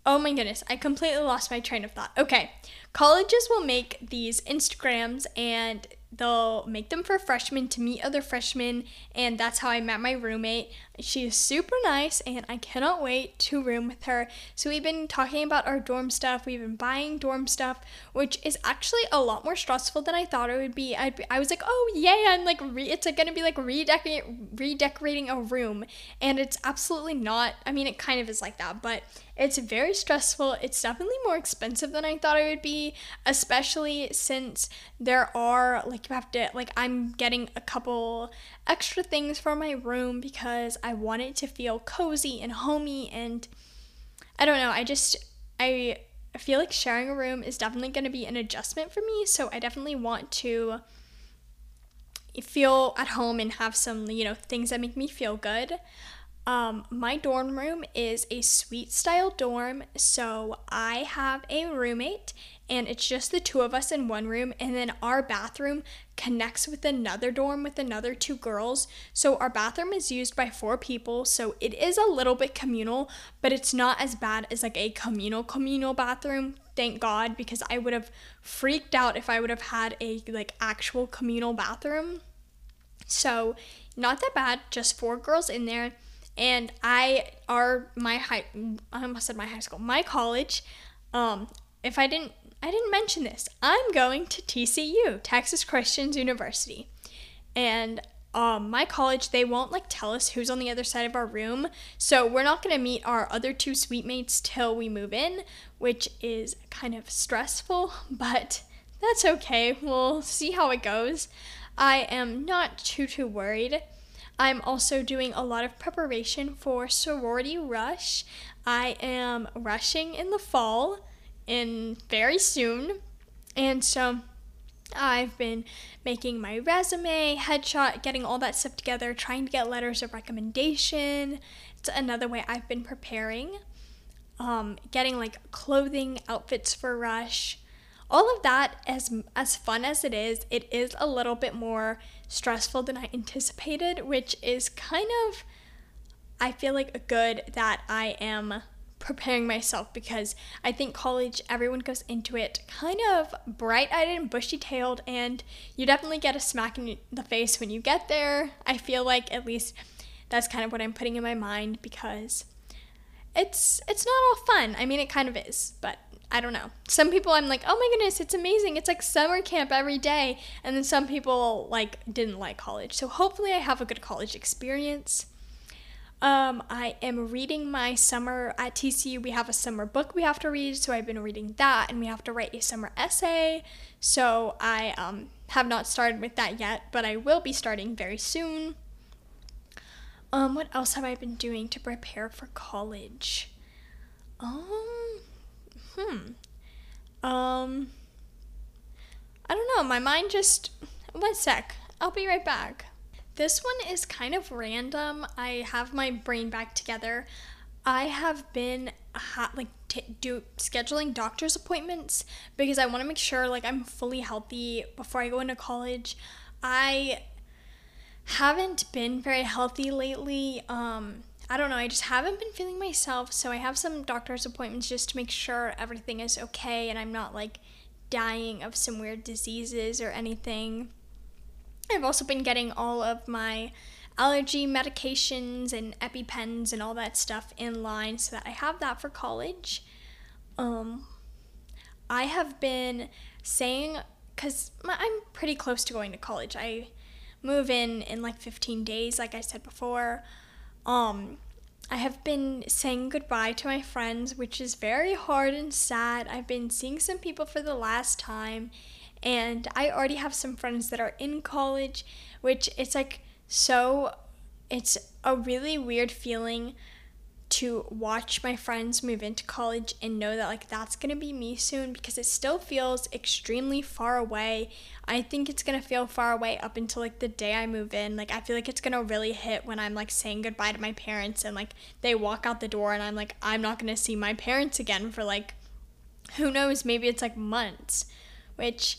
Oh my goodness, I completely lost my train of thought. Okay, colleges will make these Instagrams and they'll make them for freshmen to meet other freshmen and that's how i met my roommate she is super nice and i cannot wait to room with her. So we've been talking about our dorm stuff. We've been buying dorm stuff which is actually a lot more stressful than i thought it would be. I, I was like oh yeah i'm like re- it's like gonna be like redecorating a room. And it's absolutely not i mean it kind of is like that but it's very stressful. It's definitely more expensive than I thought it would be, especially since there are, like, you have to, like, I'm getting a couple extra things for my room because I want it to feel cozy and homey. And I don't know, I just, I, feel like sharing a room is definitely going to be an adjustment for me. So I definitely want to feel at home and have some, you know, things that make me feel good. Um, my dorm room is a suite style dorm, so I have a roommate and it's just the two of us in one room, and then our bathroom connects with another dorm with another two girls. So our bathroom is used by four people, so it is a little bit communal, but it's not as bad as like a communal communal bathroom. Thank God, because I would have freaked out if I would have had a like actual communal bathroom. So, not that bad, just four girls in there and I are my high I almost said my high school, my college. Um, if I didn't I didn't mention this, I'm going to TCU, Texas Christians University, and um, my college they won't like tell us who's on the other side of our room, so we're not gonna meet our other two suite mates till we move in, which is kind of stressful, but that's okay. We'll see how it goes. I am not too too worried. I'm also doing a lot of preparation for Sorority Rush. I am rushing in the fall in very soon. And so I've been making my resume, headshot, getting all that stuff together, trying to get letters of recommendation. It's another way I've been preparing. Um, getting like clothing, outfits for Rush all of that as as fun as it is it is a little bit more stressful than i anticipated which is kind of i feel like a good that i am preparing myself because i think college everyone goes into it kind of bright-eyed and bushy-tailed and you definitely get a smack in the face when you get there i feel like at least that's kind of what i'm putting in my mind because it's it's not all fun i mean it kind of is but I don't know. Some people I'm like, oh my goodness, it's amazing. It's like summer camp every day. And then some people like didn't like college. So hopefully I have a good college experience. Um, I am reading my summer at TCU. We have a summer book we have to read, so I've been reading that, and we have to write a summer essay. So I um, have not started with that yet, but I will be starting very soon. Um, what else have I been doing to prepare for college? Um, Hmm. Um. I don't know. My mind just. One sec. I'll be right back. This one is kind of random. I have my brain back together. I have been like t- do scheduling doctor's appointments because I want to make sure like I'm fully healthy before I go into college. I haven't been very healthy lately. Um, I don't know, I just haven't been feeling myself, so I have some doctor's appointments just to make sure everything is okay and I'm not like dying of some weird diseases or anything. I've also been getting all of my allergy medications and EpiPens and all that stuff in line so that I have that for college. Um, I have been saying, because I'm pretty close to going to college. I move in in like 15 days, like I said before. Um, I have been saying goodbye to my friends, which is very hard and sad. I've been seeing some people for the last time, and I already have some friends that are in college, which it's like so, it's a really weird feeling to watch my friends move into college and know that like that's going to be me soon because it still feels extremely far away. I think it's going to feel far away up until like the day I move in. Like I feel like it's going to really hit when I'm like saying goodbye to my parents and like they walk out the door and I'm like I'm not going to see my parents again for like who knows, maybe it's like months, which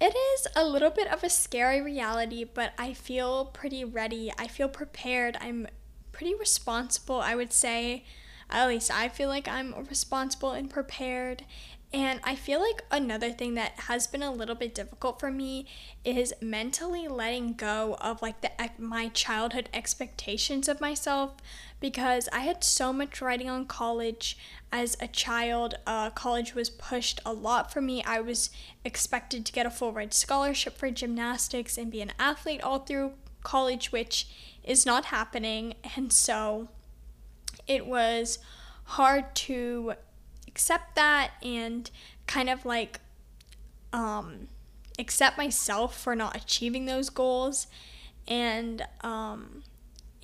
it is a little bit of a scary reality, but I feel pretty ready. I feel prepared. I'm pretty responsible, I would say. At least I feel like I'm responsible and prepared. And I feel like another thing that has been a little bit difficult for me is mentally letting go of like the my childhood expectations of myself because I had so much riding on college as a child. Uh, college was pushed a lot for me. I was expected to get a full ride scholarship for gymnastics and be an athlete all through college, which is not happening. And so it was hard to accept that and kind of like um, accept myself for not achieving those goals. And um,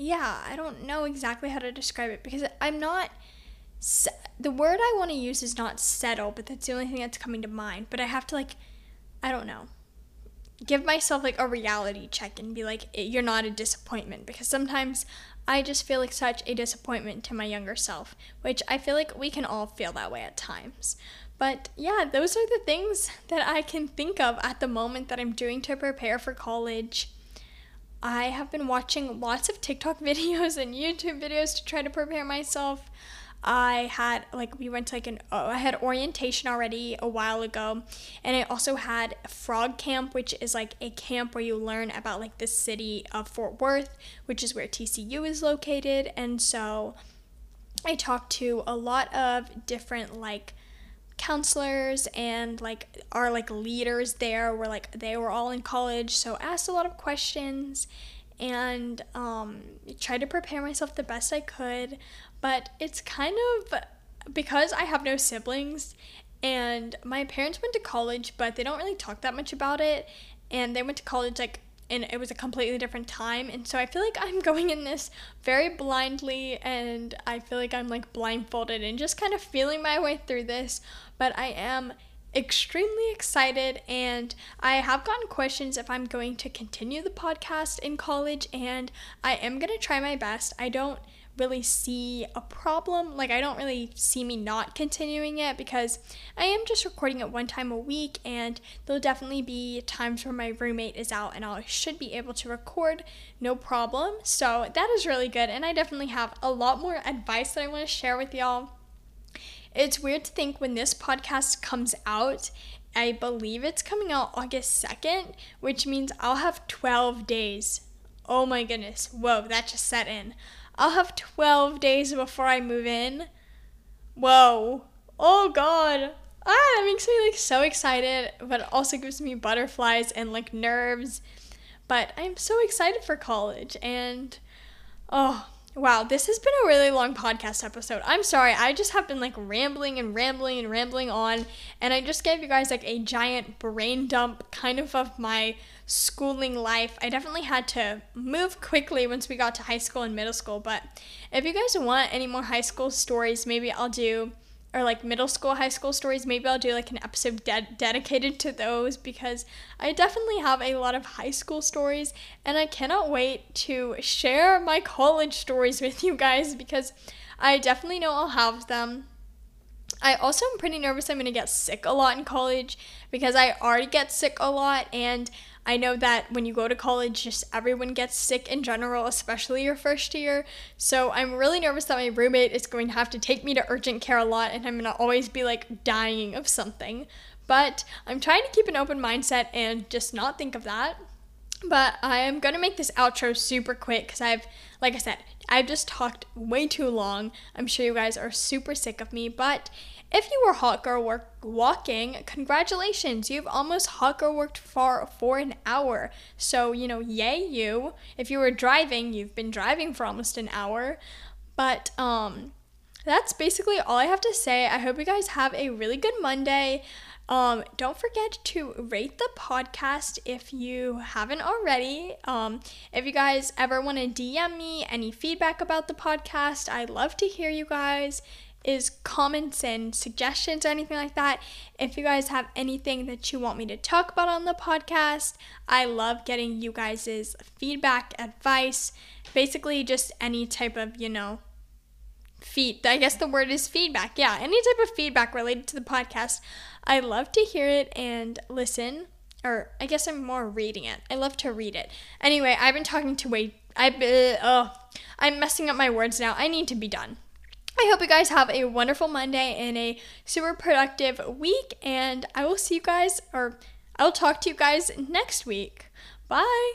yeah, I don't know exactly how to describe it because I'm not. The word I want to use is not settle, but that's the only thing that's coming to mind. But I have to, like, I don't know, give myself like a reality check and be like, eh, you're not a disappointment because sometimes I just feel like such a disappointment to my younger self, which I feel like we can all feel that way at times. But yeah, those are the things that I can think of at the moment that I'm doing to prepare for college. I have been watching lots of TikTok videos and YouTube videos to try to prepare myself. I had like we went to like an oh, I had orientation already a while ago, and I also had Frog Camp, which is like a camp where you learn about like the city of Fort Worth, which is where TCU is located, and so I talked to a lot of different like counselors and like our like leaders there were like they were all in college so asked a lot of questions and um, tried to prepare myself the best i could but it's kind of because i have no siblings and my parents went to college but they don't really talk that much about it and they went to college like and it was a completely different time. And so I feel like I'm going in this very blindly and I feel like I'm like blindfolded and just kind of feeling my way through this. But I am extremely excited and I have gotten questions if I'm going to continue the podcast in college and I am going to try my best. I don't really see a problem. Like, I don't really see me not continuing it because I am just recording it one time a week, and there'll definitely be times where my roommate is out and I should be able to record no problem. So, that is really good, and I definitely have a lot more advice that I want to share with y'all. It's weird to think when this podcast comes out, I believe it's coming out August 2nd, which means I'll have 12 days. Oh my goodness. Whoa, that just set in. I'll have 12 days before I move in. Whoa. Oh god. Ah, that makes me like so excited, but also gives me butterflies and like nerves. But I'm so excited for college and oh, Wow, this has been a really long podcast episode. I'm sorry, I just have been like rambling and rambling and rambling on, and I just gave you guys like a giant brain dump kind of of my schooling life. I definitely had to move quickly once we got to high school and middle school, but if you guys want any more high school stories, maybe I'll do or like middle school, high school stories, maybe I'll do like an episode de- dedicated to those because I definitely have a lot of high school stories and I cannot wait to share my college stories with you guys because I definitely know I'll have them. I also am pretty nervous I'm going to get sick a lot in college because I already get sick a lot and I know that when you go to college, just everyone gets sick in general, especially your first year. So I'm really nervous that my roommate is going to have to take me to urgent care a lot and I'm going to always be like dying of something. But I'm trying to keep an open mindset and just not think of that. But I am going to make this outro super quick because I've, like I said, I've just talked way too long. I'm sure you guys are super sick of me, but if you were hot girl work walking, congratulations. You've almost hot girl worked for for an hour. So, you know, yay you. If you were driving, you've been driving for almost an hour. But um that's basically all I have to say. I hope you guys have a really good Monday. Um, don't forget to rate the podcast if you haven't already. Um, if you guys ever want to DM me any feedback about the podcast, I'd love to hear you guys is comments and suggestions or anything like that. If you guys have anything that you want me to talk about on the podcast, I love getting you guys' feedback, advice, basically just any type of, you know, feed. I guess the word is feedback. Yeah, any type of feedback related to the podcast. I love to hear it and listen. Or I guess I'm more reading it. I love to read it. Anyway, I've been talking to way. I've been, uh, oh, I'm messing up my words now. I need to be done. I hope you guys have a wonderful Monday and a super productive week. And I will see you guys, or I will talk to you guys next week. Bye.